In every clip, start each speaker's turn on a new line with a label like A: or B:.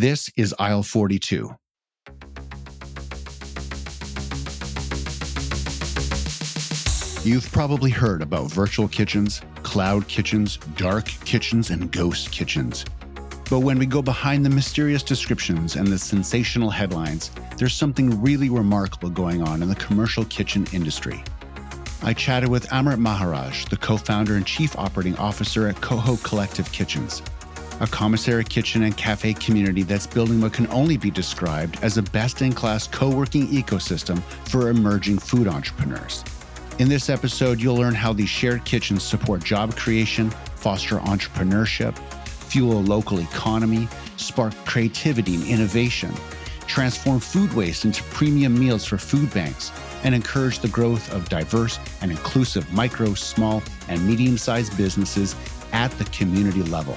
A: This is aisle 42. You've probably heard about virtual kitchens, cloud kitchens, dark kitchens, and ghost kitchens. But when we go behind the mysterious descriptions and the sensational headlines, there's something really remarkable going on in the commercial kitchen industry. I chatted with Amrit Maharaj, the co founder and chief operating officer at Coho Collective Kitchens, a commissary kitchen and cafe community that's building what can only be described as a best in class co working ecosystem for emerging food entrepreneurs. In this episode, you'll learn how these shared kitchens support job creation, foster entrepreneurship, fuel a local economy, spark creativity and innovation, transform food waste into premium meals for food banks, and encourage the growth of diverse and inclusive micro, small, and medium sized businesses at the community level.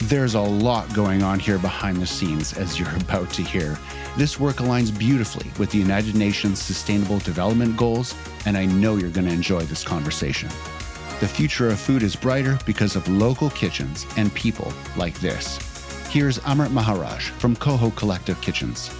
A: There's a lot going on here behind the scenes, as you're about to hear. This work aligns beautifully with the United Nations Sustainable Development Goals, and I know you're going to enjoy this conversation. The future of food is brighter because of local kitchens and people like this. Here's Amrit Maharaj from Coho Collective Kitchens.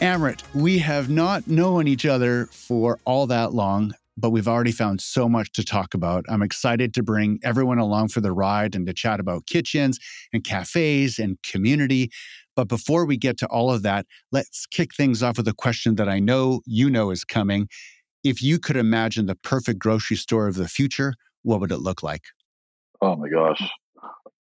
A: Amrit, we have not known each other for all that long but we've already found so much to talk about. I'm excited to bring everyone along for the ride and to chat about kitchens and cafes and community. But before we get to all of that, let's kick things off with a question that I know you know is coming. If you could imagine the perfect grocery store of the future, what would it look like?
B: Oh my gosh.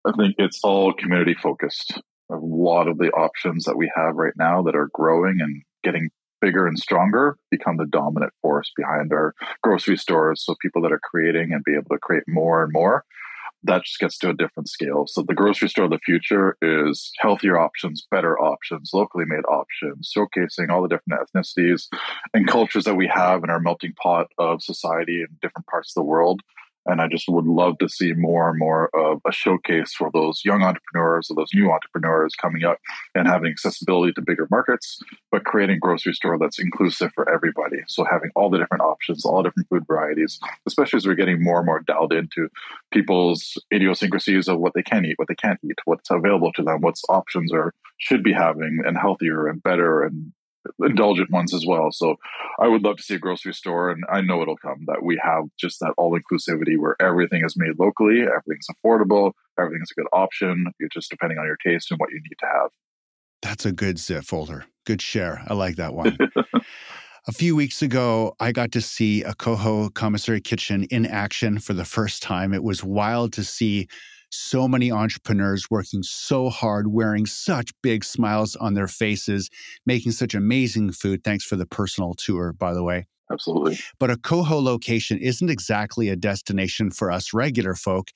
B: I think it's all community focused. A lot of the options that we have right now that are growing and getting bigger and stronger become the dominant force behind our grocery stores. So people that are creating and be able to create more and more, that just gets to a different scale. So the grocery store of the future is healthier options, better options, locally made options, showcasing all the different ethnicities and cultures that we have in our melting pot of society in different parts of the world and I just would love to see more and more of a showcase for those young entrepreneurs or those new entrepreneurs coming up and having accessibility to bigger markets, but creating grocery store that's inclusive for everybody. So having all the different options, all different food varieties, especially as we're getting more and more dialed into people's idiosyncrasies of what they can eat, what they can't eat, what's available to them, what's options are should be having and healthier and better and indulgent ones as well. So I would love to see a grocery store, and I know it'll come that we have just that all inclusivity where everything is made locally, everything's affordable, everything's a good option. You're just depending on your taste and what you need to have.
A: That's a good zip folder. Good share. I like that one. a few weeks ago, I got to see a Coho commissary kitchen in action for the first time. It was wild to see so many entrepreneurs working so hard, wearing such big smiles on their faces, making such amazing food. Thanks for the personal tour, by the way.
B: Absolutely.
A: But a Coho location isn't exactly a destination for us regular folk.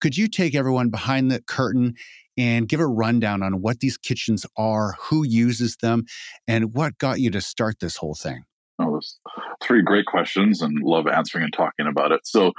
A: Could you take everyone behind the curtain and give a rundown on what these kitchens are, who uses them, and what got you to start this whole thing?
B: Oh, those three great questions and love answering and talking about it. So,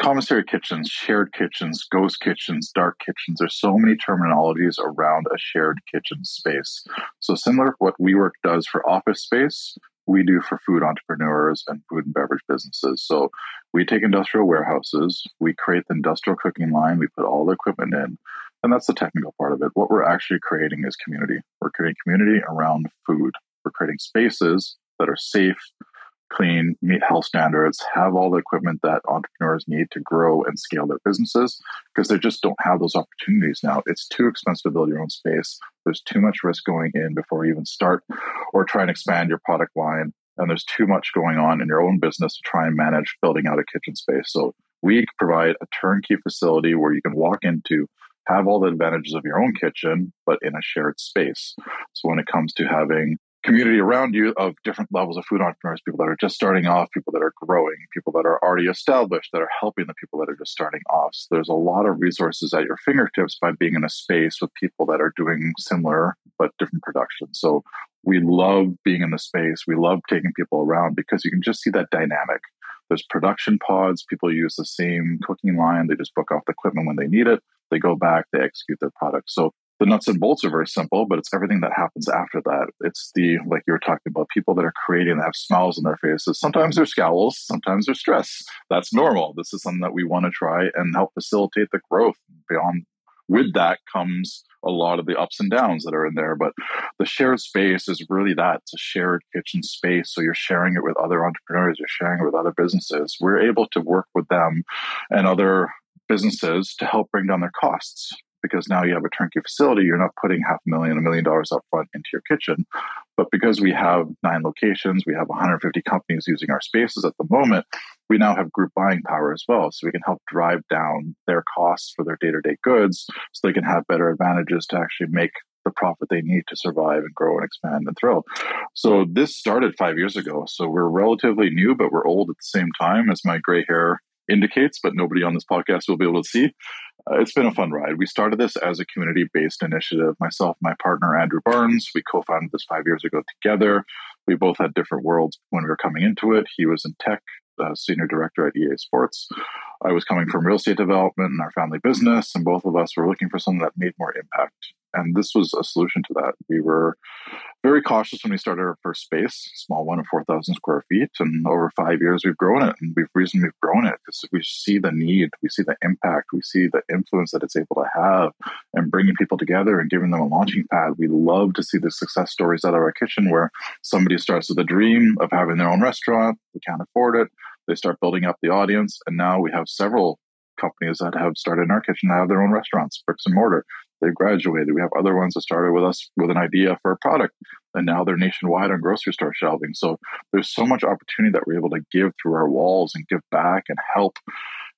B: commissary kitchens, shared kitchens, ghost kitchens, dark kitchens. There's so many terminologies around a shared kitchen space. So similar to what WeWork does for office space, we do for food entrepreneurs and food and beverage businesses. So we take industrial warehouses, we create the industrial cooking line, we put all the equipment in, and that's the technical part of it. What we're actually creating is community. We're creating community around food. We're creating spaces that are safe, clean, meet health standards, have all the equipment that entrepreneurs need to grow and scale their businesses because they just don't have those opportunities now. It's too expensive to build your own space. There's too much risk going in before you even start or try and expand your product line. And there's too much going on in your own business to try and manage building out a kitchen space. So we provide a turnkey facility where you can walk into have all the advantages of your own kitchen, but in a shared space. So when it comes to having community around you of different levels of food entrepreneurs, people that are just starting off, people that are growing, people that are already established, that are helping the people that are just starting off. So there's a lot of resources at your fingertips by being in a space with people that are doing similar but different productions. So we love being in the space. We love taking people around because you can just see that dynamic. There's production pods. People use the same cooking line. They just book off the equipment when they need it. They go back, they execute their product. So the nuts and bolts are very simple, but it's everything that happens after that. It's the, like you were talking about, people that are creating that have smiles on their faces. Sometimes they're scowls, sometimes they're stress. That's normal. This is something that we want to try and help facilitate the growth beyond with that comes a lot of the ups and downs that are in there. But the shared space is really that it's a shared kitchen space. So you're sharing it with other entrepreneurs, you're sharing it with other businesses. We're able to work with them and other businesses to help bring down their costs because now you have a turnkey facility. You're not putting half a million, a million dollars up front into your kitchen. But because we have nine locations, we have 150 companies using our spaces at the moment, we now have group buying power as well. So we can help drive down their costs for their day to day goods so they can have better advantages to actually make the profit they need to survive and grow and expand and thrill. So this started five years ago. So we're relatively new, but we're old at the same time, as my gray hair indicates, but nobody on this podcast will be able to see. Uh, it's been a fun ride. We started this as a community based initiative. Myself, my partner, Andrew Barnes, we co founded this five years ago together. We both had different worlds when we were coming into it. He was in tech, uh, senior director at EA Sports. I was coming from real estate development and our family business, and both of us were looking for something that made more impact. And this was a solution to that. We were very cautious when we started our first space, small one of 4,000 square feet. And over five years, we've grown it. And we've reason we've grown it because we see the need, we see the impact, we see the influence that it's able to have and bringing people together and giving them a launching pad. We love to see the success stories out of our kitchen where somebody starts with a dream of having their own restaurant, they can't afford it, they start building up the audience. And now we have several companies that have started in our kitchen to have their own restaurants, bricks and mortar. They've graduated. We have other ones that started with us with an idea for a product, and now they're nationwide on grocery store shelving. So there's so much opportunity that we're able to give through our walls and give back and help.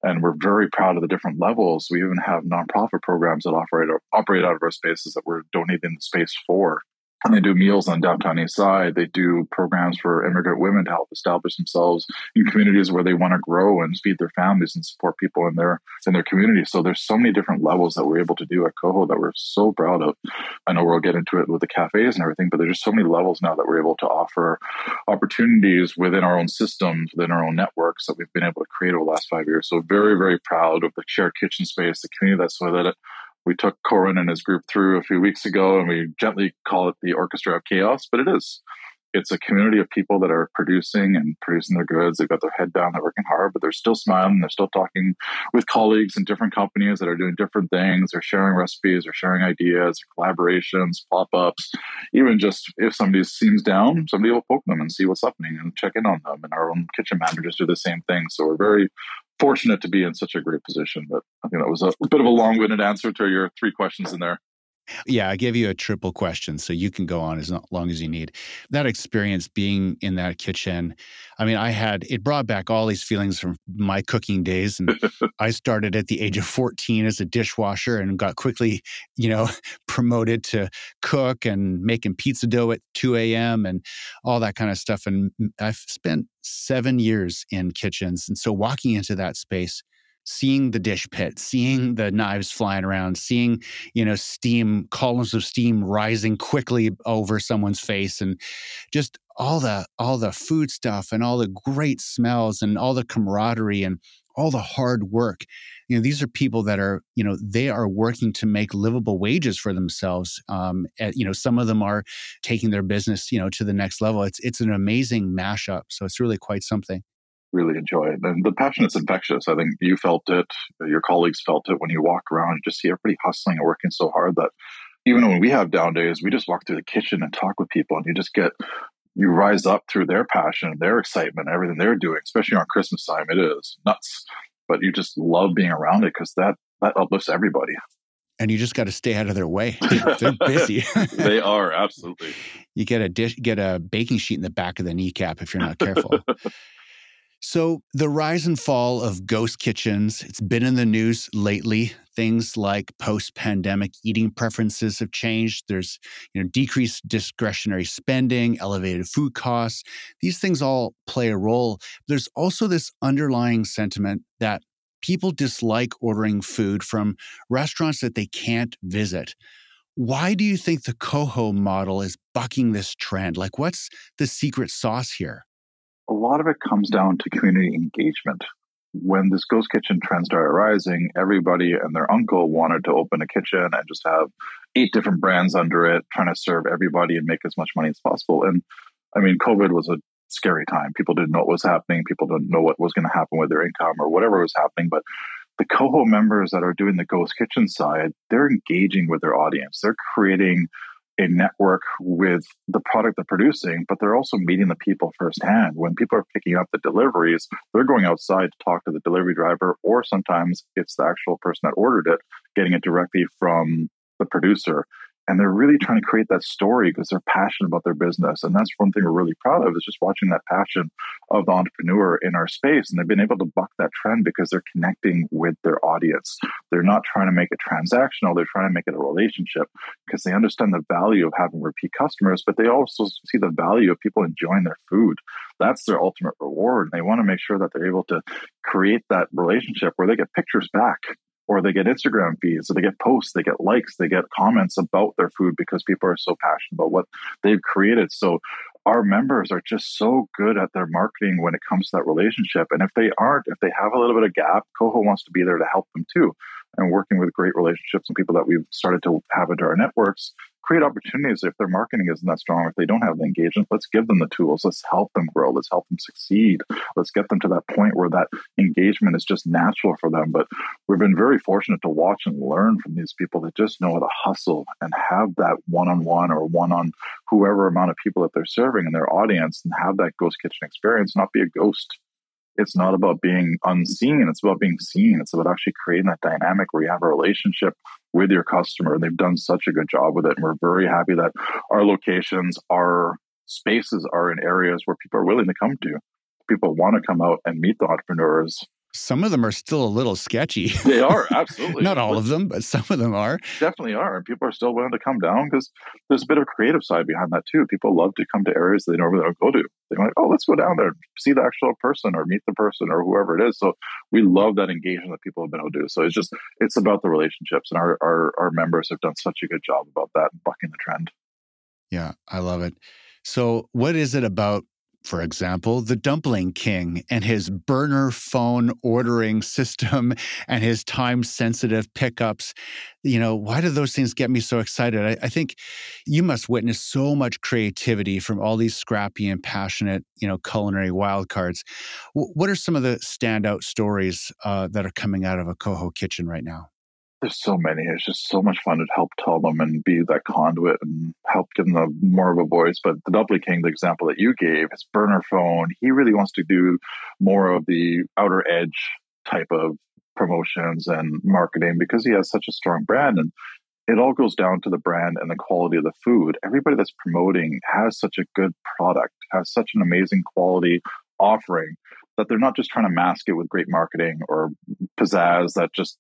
B: And we're very proud of the different levels. We even have nonprofit programs that operate operate out of our spaces that we're donating the space for they do meals on downtown east side. They do programs for immigrant women to help establish themselves in communities where they want to grow and feed their families and support people in their in their community. So there's so many different levels that we're able to do at coho that we're so proud of. I know we'll get into it with the cafes and everything but there's just so many levels now that we're able to offer opportunities within our own systems within our own networks that we've been able to create over the last five years. So very very proud of the shared kitchen space the community that's with it we took Corwin and his group through a few weeks ago, and we gently call it the Orchestra of Chaos, but it is. It's a community of people that are producing and producing their goods. They've got their head down, they're working hard, but they're still smiling. They're still talking with colleagues in different companies that are doing different things. They're sharing recipes, they're sharing ideas, collaborations, pop ups. Even just if somebody seems down, somebody will poke them and see what's happening and check in on them. And our own kitchen managers do the same thing. So we're very fortunate to be in such a great position. But I think that was a, a bit of a long winded answer to your three questions in there.
A: Yeah, I gave you a triple question, so you can go on as long as you need. That experience being in that kitchen, I mean, I had it brought back all these feelings from my cooking days. And I started at the age of 14 as a dishwasher and got quickly, you know, promoted to cook and making pizza dough at 2 a.m. and all that kind of stuff. And I've spent seven years in kitchens. And so walking into that space, seeing the dish pit, seeing the knives flying around, seeing, you know, steam, columns of steam rising quickly over someone's face and just all the all the food stuff and all the great smells and all the camaraderie and all the hard work. You know, these are people that are, you know, they are working to make livable wages for themselves. Um, at, you know, some of them are taking their business, you know, to the next level. It's it's an amazing mashup. So it's really quite something
B: really enjoy it. And the passion is infectious. I think you felt it, your colleagues felt it when you walk around and just see everybody hustling and working so hard that even when we have down days, we just walk through the kitchen and talk with people and you just get you rise up through their passion, their excitement, everything they're doing, especially on Christmas time. It is nuts. But you just love being around it because that that uplifts everybody
A: and you just got to stay out of their way. They're busy.
B: they are absolutely.
A: You get a dish, get a baking sheet in the back of the kneecap if you're not careful. So, the rise and fall of ghost kitchens, it's been in the news lately. Things like post-pandemic eating preferences have changed. There's, you know, decreased discretionary spending, elevated food costs. These things all play a role. There's also this underlying sentiment that people dislike ordering food from restaurants that they can't visit. Why do you think the Coho model is bucking this trend? Like what's the secret sauce here?
B: A lot of it comes down to community engagement. When this ghost kitchen trend started rising, everybody and their uncle wanted to open a kitchen and just have eight different brands under it, trying to serve everybody and make as much money as possible. And I mean, COVID was a scary time. People didn't know what was happening. People didn't know what was going to happen with their income or whatever was happening. But the coho members that are doing the ghost kitchen side they're engaging with their audience they're creating a network with the product they're producing, but they're also meeting the people firsthand. When people are picking up the deliveries, they're going outside to talk to the delivery driver, or sometimes it's the actual person that ordered it, getting it directly from the producer and they're really trying to create that story because they're passionate about their business and that's one thing we're really proud of is just watching that passion of the entrepreneur in our space and they've been able to buck that trend because they're connecting with their audience. They're not trying to make it transactional they're trying to make it a relationship because they understand the value of having repeat customers but they also see the value of people enjoying their food. That's their ultimate reward and they want to make sure that they're able to create that relationship where they get pictures back or they get Instagram feeds, so they get posts, they get likes, they get comments about their food because people are so passionate about what they've created. So our members are just so good at their marketing when it comes to that relationship. And if they aren't, if they have a little bit of gap, Coho wants to be there to help them too. And working with great relationships and people that we've started to have into our networks, create opportunities if their marketing isn't that strong, if they don't have the engagement, let's give them the tools. Let's help them grow. Let's help them succeed. Let's get them to that point where that engagement is just natural for them. But we've been very fortunate to watch and learn from these people that just know how to hustle and have that one on one or one on whoever amount of people that they're serving in their audience and have that ghost kitchen experience, not be a ghost it's not about being unseen it's about being seen it's about actually creating that dynamic where you have a relationship with your customer. And they've done such a good job with it. And we're very happy that our locations, our spaces are in areas where people are willing to come to. People want to come out and meet the entrepreneurs
A: some of them are still a little sketchy.
B: They are, absolutely.
A: Not all of them, but some of them are.
B: Definitely are. And people are still willing to come down because there's a bit of creative side behind that too. People love to come to areas they normally don't go to. They're like, oh, let's go down there, see the actual person or meet the person or whoever it is. So we love that engagement that people have been able to do. So it's just, it's about the relationships. And our, our, our members have done such a good job about that bucking the trend.
A: Yeah, I love it. So, what is it about for example, the Dumpling King and his burner phone ordering system and his time sensitive pickups. You know, why do those things get me so excited? I, I, think you must witness so much creativity from all these scrappy and passionate, you know, culinary wildcards. W- what are some of the standout stories uh, that are coming out of a Coho kitchen right now?
B: There's so many. It's just so much fun to help tell them and be that conduit and help give them more of a voice. But the Dumpling King, the example that you gave, his burner phone, he really wants to do more of the outer edge type of promotions and marketing because he has such a strong brand. And it all goes down to the brand and the quality of the food. Everybody that's promoting has such a good product, has such an amazing quality offering that they're not just trying to mask it with great marketing or pizzazz that just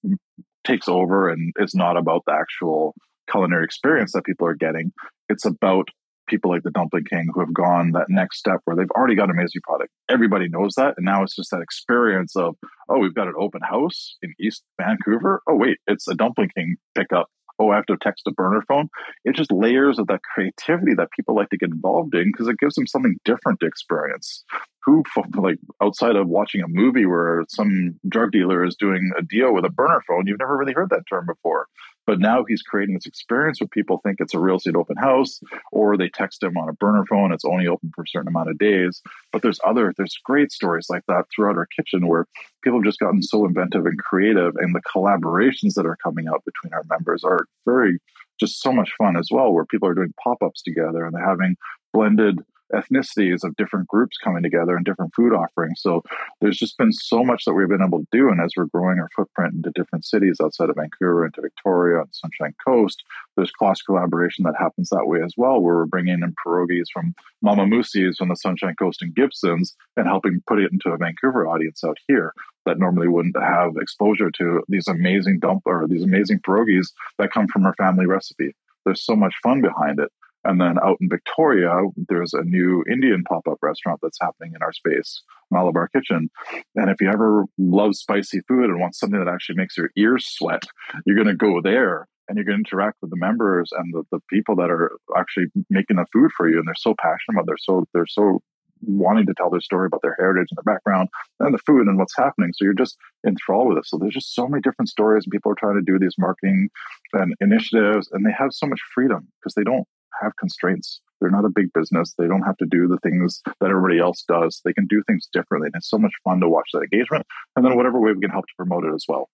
B: takes over and it's not about the actual culinary experience that people are getting. It's about people like the Dumpling King who have gone that next step where they've already got an amazing product. Everybody knows that. And now it's just that experience of, oh, we've got an open house in East Vancouver. Oh, wait, it's a Dumpling King pickup. Oh, I have to text a burner phone. It just layers of that creativity that people like to get involved in because it gives them something different to experience who like outside of watching a movie where some drug dealer is doing a deal with a burner phone you've never really heard that term before but now he's creating this experience where people think it's a real estate open house or they text him on a burner phone it's only open for a certain amount of days. But there's other there's great stories like that throughout our kitchen where people have just gotten so inventive and creative and the collaborations that are coming out between our members are very just so much fun as well where people are doing pop-ups together and they're having blended ethnicities of different groups coming together and different food offerings. So there's just been so much that we've been able to do. And as we're growing our footprint into different cities outside of Vancouver, into Victoria, and Sunshine Coast, there's cross collaboration that happens that way as well, where we're bringing in pierogies from Mama Moosie's from the Sunshine Coast and Gibsons and helping put it into a Vancouver audience out here that normally wouldn't have exposure to these amazing dump or these amazing pierogies that come from our family recipe. There's so much fun behind it. And then out in Victoria, there's a new Indian pop up restaurant that's happening in our space, Malabar Kitchen. And if you ever love spicy food and want something that actually makes your ears sweat, you're going to go there and you're going to interact with the members and the, the people that are actually making the food for you. And they're so passionate about it. They're so, they're so wanting to tell their story about their heritage and their background and the food and what's happening. So you're just enthralled with it. So there's just so many different stories and people are trying to do these marketing and initiatives and they have so much freedom because they don't have constraints. They're not a big business. They don't have to do the things that everybody else does. They can do things differently. And it's so much fun to watch that engagement. And then whatever way we can help to promote it as well.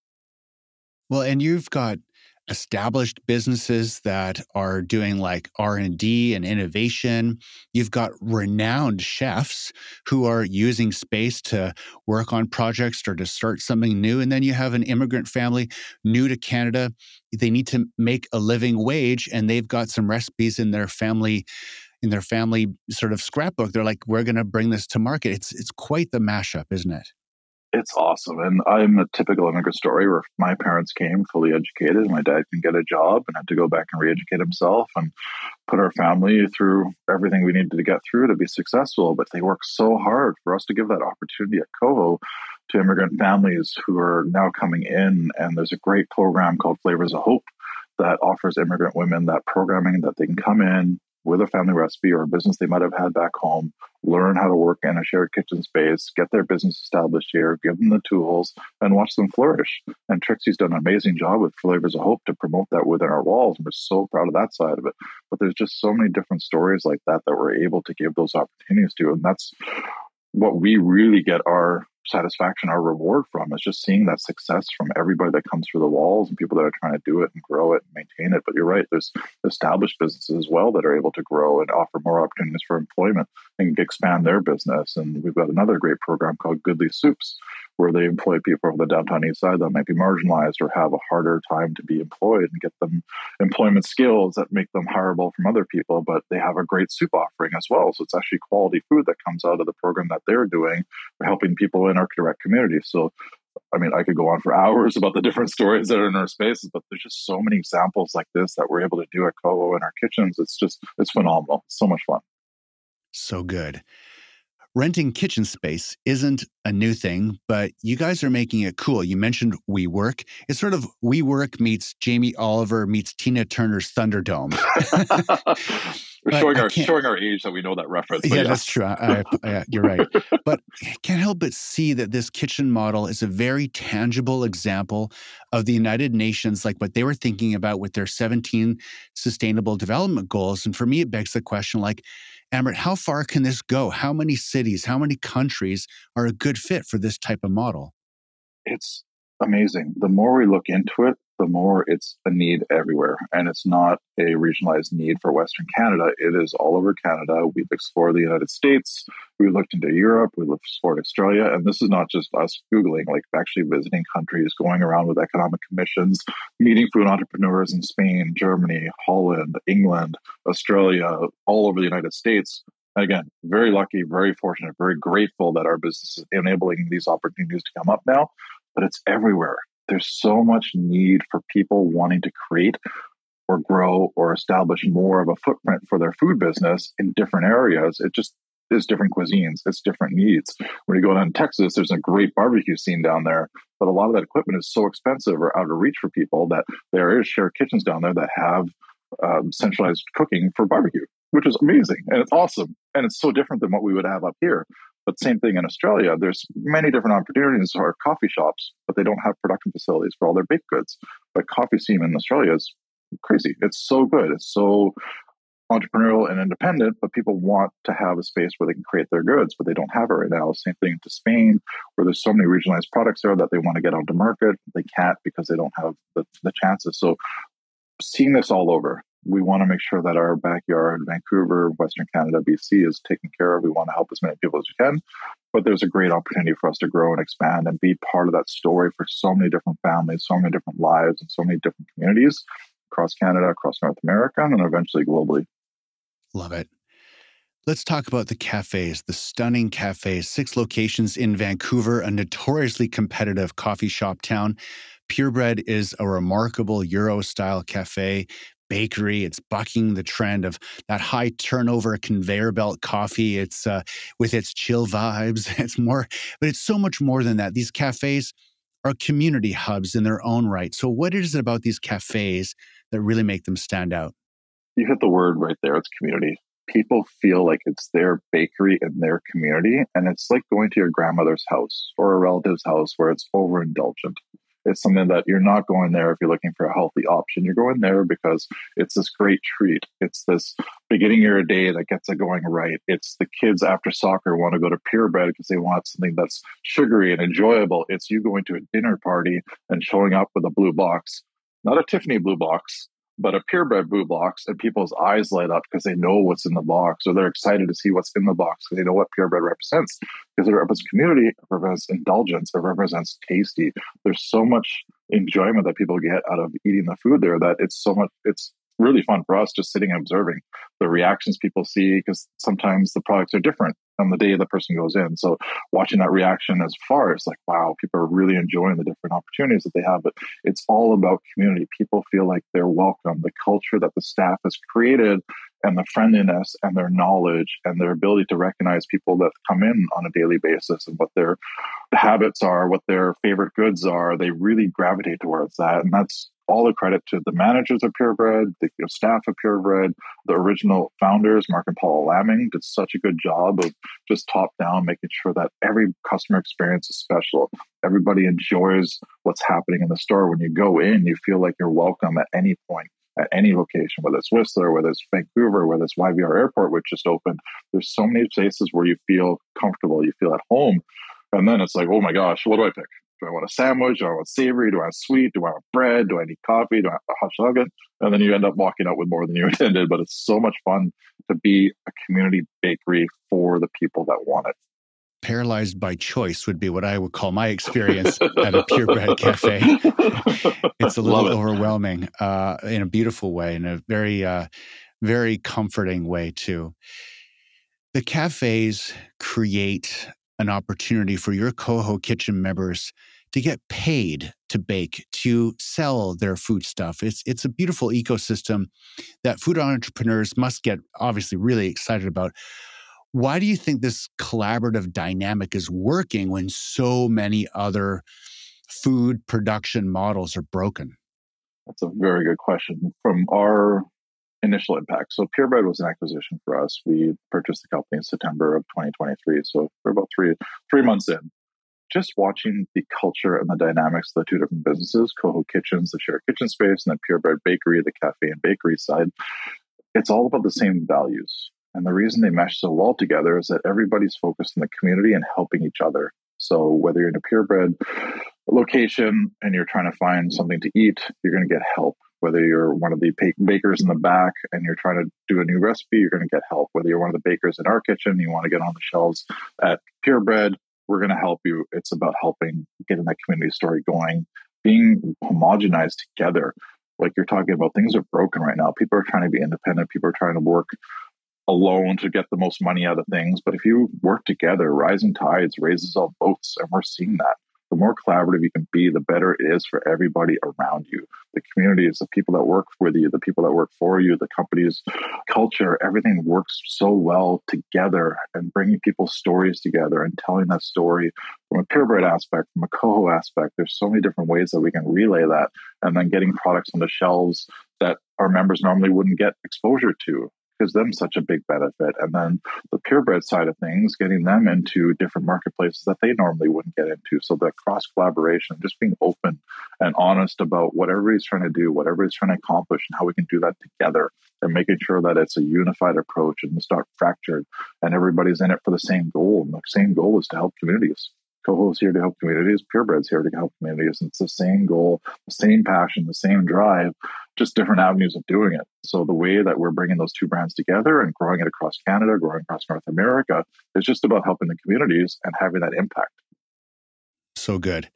A: Well, and you've got established businesses that are doing like r&d and innovation. You've got renowned chefs who are using space to work on projects or to start something new and then you have an immigrant family new to canada. They need to make a living wage and they've got some recipes in their family in their family sort of scrapbook. They're like we're going to bring this to market. It's it's quite the mashup isn't it
B: it's awesome. And I'm a typical immigrant story where my parents came fully educated. My dad can get a job and had to go back and re educate himself and put our family through everything we needed to get through to be successful. But they worked so hard for us to give that opportunity at Coho to immigrant families who are now coming in. And there's a great program called Flavors of Hope that offers immigrant women that programming that they can come in, with a family recipe or a business they might have had back home, learn how to work in a shared kitchen space, get their business established here, give them the mm-hmm. tools, and watch them flourish. And Trixie's done an amazing job with Flavors of Hope to promote that within our walls. And we're so proud of that side of it. But there's just so many different stories like that that we're able to give those opportunities to. And that's what we really get our satisfaction, our reward from is just seeing that success from everybody that comes through the walls and people that are trying to do it and grow it and maintain it. But you're right, there's established businesses as well that are able to grow and offer more opportunities for employment and expand their business. And we've got another great program called Goodly Soups, where they employ people from the downtown east side that might be marginalized or have a harder time to be employed and get them employment skills that make them hireable from other people. But they have a great soup offering as well. So it's actually quality food that comes out of the program that they're doing, for helping people in our direct community. So I mean, I could go on for hours about the different stories that are in our spaces, but there's just so many examples like this that we're able to do at Coho in our kitchens. It's just, it's phenomenal. It's so much fun.
A: So good renting kitchen space isn't a new thing, but you guys are making it cool. You mentioned WeWork. It's sort of WeWork meets Jamie Oliver meets Tina Turner's Thunderdome.
B: We're showing our showing our age that we know that reference.
A: Yeah, yeah, that's true. I, I, you're right. but I can't help but see that this kitchen model is a very tangible example of the United Nations, like what they were thinking about with their 17 Sustainable Development Goals. And for me, it begs the question, like Amrit, how far can this go? How many cities, how many countries are a good fit for this type of model?
B: It's amazing. The more we look into it, the more it's a need everywhere. And it's not a regionalized need for Western Canada. It is all over Canada. We've explored the United States. We looked into Europe. We explored Australia. And this is not just us Googling, like actually visiting countries, going around with economic commissions, meeting food entrepreneurs in Spain, Germany, Holland, England, Australia, all over the United States. And again, very lucky, very fortunate, very grateful that our business is enabling these opportunities to come up now, but it's everywhere there's so much need for people wanting to create or grow or establish more of a footprint for their food business in different areas. It just is different cuisines, it's different needs. When you go down to Texas, there's a great barbecue scene down there, but a lot of that equipment is so expensive or out of reach for people that there is shared kitchens down there that have um, centralized cooking for barbecue, which is amazing and it's awesome. And it's so different than what we would have up here. But same thing in Australia. There's many different opportunities for coffee shops, but they don't have production facilities for all their baked goods. But coffee scene in Australia is crazy. It's so good. It's so entrepreneurial and independent, but people want to have a space where they can create their goods, but they don't have it right now. Same thing to Spain, where there's so many regionalized products there that they want to get onto market. They can't because they don't have the, the chances. So seeing this all over, we want to make sure that our backyard, Vancouver, Western Canada, BC, is taken care of. We want to help as many people as we can. But there's a great opportunity for us to grow and expand and be part of that story for so many different families, so many different lives, and so many different communities across Canada, across North America, and eventually globally.
A: Love it. Let's talk about the cafes, the stunning cafes, six locations in Vancouver, a notoriously competitive coffee shop town. Purebread is a remarkable Euro style cafe bakery. It's bucking the trend of that high turnover conveyor belt coffee. It's uh, with its chill vibes. It's more, but it's so much more than that. These cafes are community hubs in their own right. So, what is it about these cafes that really make them stand out?
B: You hit the word right there. It's community. People feel like it's their bakery in their community, and it's like going to your grandmother's house or a relative's house where it's overindulgent It's something that you're not going there if you're looking for a healthy option. You're going there because it's this great treat. It's this beginning of your day that gets it going right. It's the kids after soccer want to go to purebread because they want something that's sugary and enjoyable. It's you going to a dinner party and showing up with a blue box, not a Tiffany blue box, but a purebread blue box and people's eyes light up because they know what's in the box or they're excited to see what's in the box because they know what purebread represents because it represents community it represents indulgence it represents tasty. There's so much enjoyment that people get out of eating the food there that it's so much it's really fun for us just sitting and observing the reactions people see because sometimes the products are different on the day the person goes in. So watching that reaction as far as like, wow, people are really enjoying the different opportunities that they have. But it's all about community. People feel like they're welcome. The culture that the staff has created and the friendliness and their knowledge and their ability to recognize people that come in on a daily basis and what their habits are, what their favorite goods are, they really gravitate towards that. And that's all the credit to the managers of Purebread, the you know, staff of Purebread, the original founders, Mark and Paula Lamming, did such a good job of just top down, making sure that every customer experience is special. Everybody enjoys what's happening in the store. When you go in, you feel like you're welcome at any point at any location, whether it's Whistler, whether it's Vancouver, whether it's YVR Airport, which just opened. There's so many places where you feel comfortable, you feel at home. And then it's like, oh my gosh, what do I pick? Do I want a sandwich? Do I want savory? Do I want sweet? Do I want bread? Do I need coffee? Do I want a hot chocolate? And then you end up walking out with more than you intended. But it's so much fun to be a community bakery for the people that want it.
A: Paralyzed by choice would be what I would call my experience at a purebread cafe. It's a little it. overwhelming uh, in a beautiful way, in a very, uh, very comforting way, too. The cafes create an opportunity for your Coho Kitchen members to get paid to bake, to sell their food stuff. It's it's a beautiful ecosystem that food entrepreneurs must get obviously really excited about. Why do you think this collaborative dynamic is working when so many other food production models are broken?
B: That's a very good question. From our initial impact. So Purebread was an acquisition for us. We purchased the company in September of 2023. So we're about three three months in. Just watching the culture and the dynamics of the two different businesses, Coho Kitchens, the shared kitchen space, and the Purebread Bakery, the cafe and bakery side, it's all about the same values. And the reason they mesh so well together is that everybody's focused in the community and helping each other. So whether you're in a purebread location and you're trying to find something to eat, you're going to get help whether you're one of the bakers in the back and you're trying to do a new recipe, you're going to get help. Whether you're one of the bakers in our kitchen, you want to get on the shelves at Purebread, we're going to help you. It's about helping getting that community story going, being homogenized together. Like you're talking about, things are broken right now. People are trying to be independent. People are trying to work alone to get the most money out of things. But if you work together, rising tides raises all boats, and we're seeing that the more collaborative you can be, the better it is for everybody around you. The communities, the people that work with you, the people that work for you, the company's culture, everything works so well together and bringing people's stories together and telling that story from a purebread aspect, from a coho aspect. There's so many different ways that we can relay that and then getting products on the shelves that our members normally wouldn't get exposure to gives them such a big benefit. And then the purebread side of things, getting them into different marketplaces that they normally wouldn't get into. So the cross collaboration, just being open and honest about what everybody's trying to do, what everybody's trying to accomplish, and how we can do that together, and making sure that it's a unified approach and it's not fractured, and everybody's in it for the same goal. And the same goal is to help communities. Coho's here to help communities. Purebread's here to help communities. And it's the same goal, the same passion, the same drive, just different avenues of doing it. So the way that we're bringing those two brands together and growing it across Canada, growing across North America, is just about helping the communities and having that impact.
A: So good.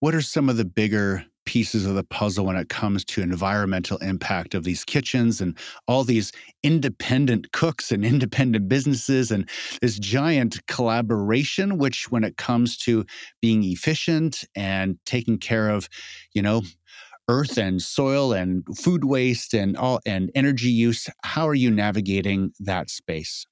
A: What are some of the bigger pieces of the puzzle when it comes to environmental impact of these kitchens and all these independent cooks and independent businesses and this giant collaboration which when it comes to being efficient and taking care of you know earth and soil and food waste and all and energy use how are you navigating that space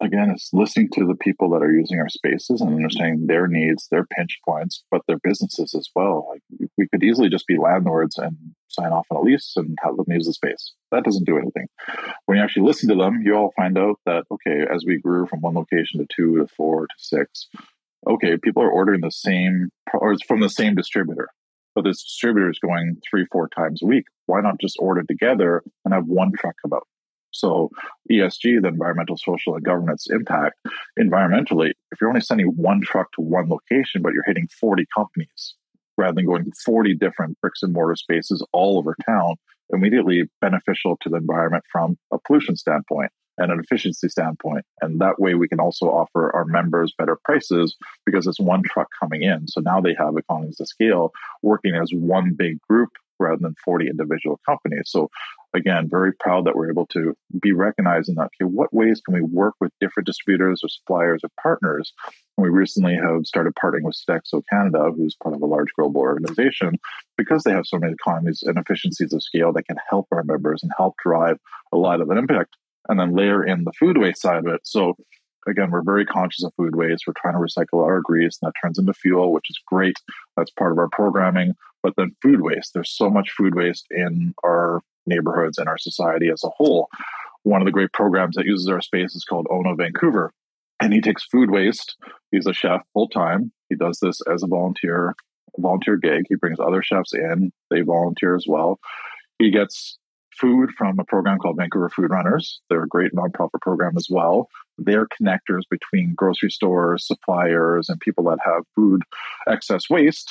B: again, it's listening to the people that are using our spaces and understanding their needs, their pinch points, but their businesses as well. Like we could easily just be landlords and sign off on a lease and have them use the space. That doesn't do anything. When you actually listen to them, you all find out that okay, as we grew from one location to two to four to six, okay, people are ordering the same or from the same distributor. But this distributor is going three, four times a week. Why not just order together and have one truck come out? So ESG, the environmental, social, and governance impact, environmentally, if you're only sending one truck to one location, but you're hitting 40 companies rather than going to 40 different bricks and mortar spaces all over town, immediately beneficial to the environment from a pollution standpoint and an efficiency standpoint. And that way we can also offer our members better prices because it's one truck coming in. So now they have economies of scale working as one big group rather than 40 individual companies. So again, very proud that we're able to be recognized in that. Okay, what ways can we work with different distributors or suppliers or partners? We recently have started partnering with Sodexo Canada, who's part of a large global organization, because they have so many economies and efficiencies of scale that can help our members and help drive a lot of an impact. And then layer in the food waste side of it. So again, we're very conscious of food waste. We're trying to recycle our grease, and that turns into fuel, which is great. That's part of our programming. But then food waste, there's so much food waste in our neighborhoods and our society as a whole. One of the great programs that uses our space is called Ono Vancouver. And he takes food waste. He's a chef full time. He does this as a volunteer, volunteer gig. He brings other chefs in. They volunteer as well. He gets food from a program called Vancouver Food Runners. They're a great nonprofit program as well. They're connectors between grocery stores, suppliers, and people that have food excess waste.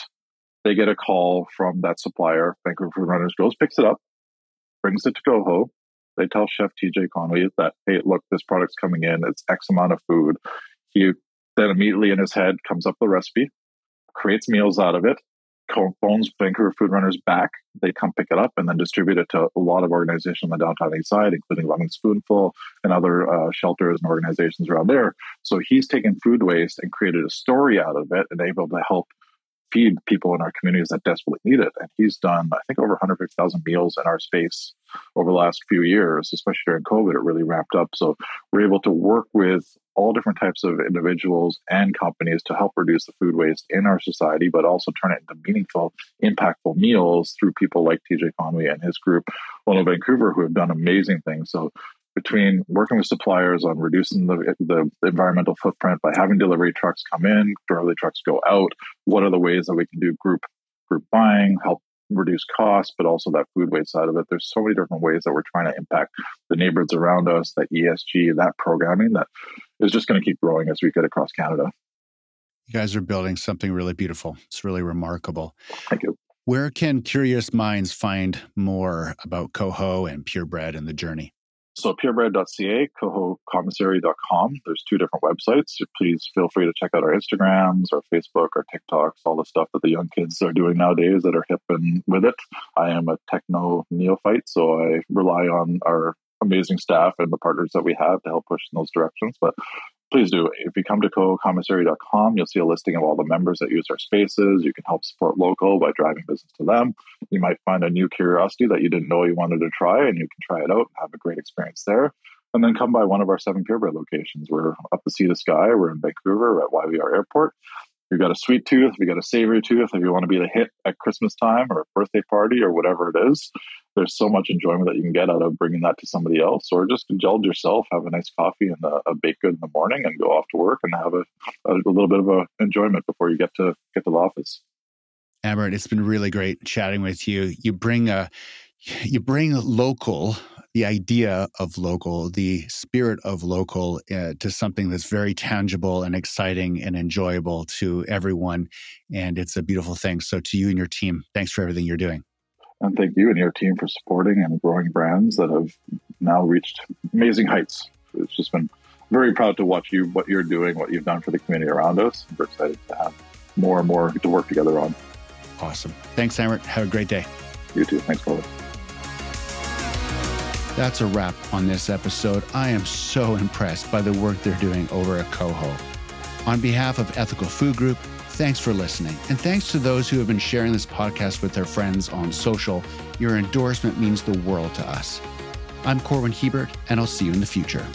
B: They get a call from that supplier. Vancouver Food Runners goes, picks it up, brings it to Coho. They tell Chef TJ Conway that, hey, look, this product's coming in. It's X amount of food. He then immediately in his head comes up the recipe, creates meals out of it, phones Vancouver Food Runners back. They come pick it up and then distribute it to a lot of organizations on the downtown east side, including Loving Spoonful and other uh, shelters and organizations around there. So he's taken food waste and created a story out of it and able to help feed people in our communities that desperately need it. And he's done, I think, over 150,000 meals in our space over the last few years, especially during COVID. It really ramped up. So we're able to work with all different types of individuals and companies to help reduce the food waste in our society, but also turn it into meaningful, impactful meals through people like TJ Conway and his group, Ono Vancouver, who have done amazing things. So between working with suppliers on reducing the, the environmental footprint by having delivery trucks come in, delivery trucks go out, what are the ways that we can do group group buying, help reduce costs, but also that food waste side of it. There's so many different ways that we're trying to impact the neighborhoods around us, that ESG, that programming that is just going to keep growing as we get across Canada.
A: You guys are building something really beautiful. It's really remarkable.
B: Thank you.
A: Where can curious minds find more about Coho and Purebread and the journey?
B: So purebread.ca, cohocommissary.com. There's two different websites. Please feel free to check out our Instagrams, our Facebook, our TikToks, all the stuff that the young kids are doing nowadays that are hip and with it. I am a techno neophyte, so I rely on our amazing staff and the partners that we have to help push in those directions. But please do. If you come to cohocommissary.com, you'll see a listing of all the members that use our spaces. You can help support local by driving business to them. You might find a new curiosity that you didn't know you wanted to try, and you can try it out and have a great experience there. And then come by one of our seven purebread locations. We're up the sea to sky. We're in Vancouver at YVR Airport you've got a sweet tooth, you got a savory tooth, if you want to be the hit at Christmas time or a birthday party or whatever it is, there's so much enjoyment that you can get out of bringing that to somebody else, or just indulge yourself, have a nice coffee and a, a baked good in the morning, and go off to work and have a, a, a little bit of a enjoyment before you get to get to the office.
A: Amrit, it's been really great chatting with you. You bring a you bring local the idea of local, the spirit of local uh, to something that's very tangible and exciting and enjoyable to everyone. And it's a beautiful thing. So, to you and your team, thanks for everything you're doing.
B: And thank you and your team for supporting and growing brands that have now reached amazing heights. It's just been very proud to watch you, what you're doing, what you've done for the community around us. We're excited to have more and more to work together on.
A: Awesome. Thanks, Amrit. Have a great day.
B: You too. Thanks, Paul.
A: That's a wrap on this episode. I am so impressed by the work they're doing over at Coho. On behalf of Ethical Food Group, thanks for listening. And thanks to those who have been sharing this podcast with their friends on social. Your endorsement means the world to us. I'm Corwin Hiebert, and I'll see you in the future.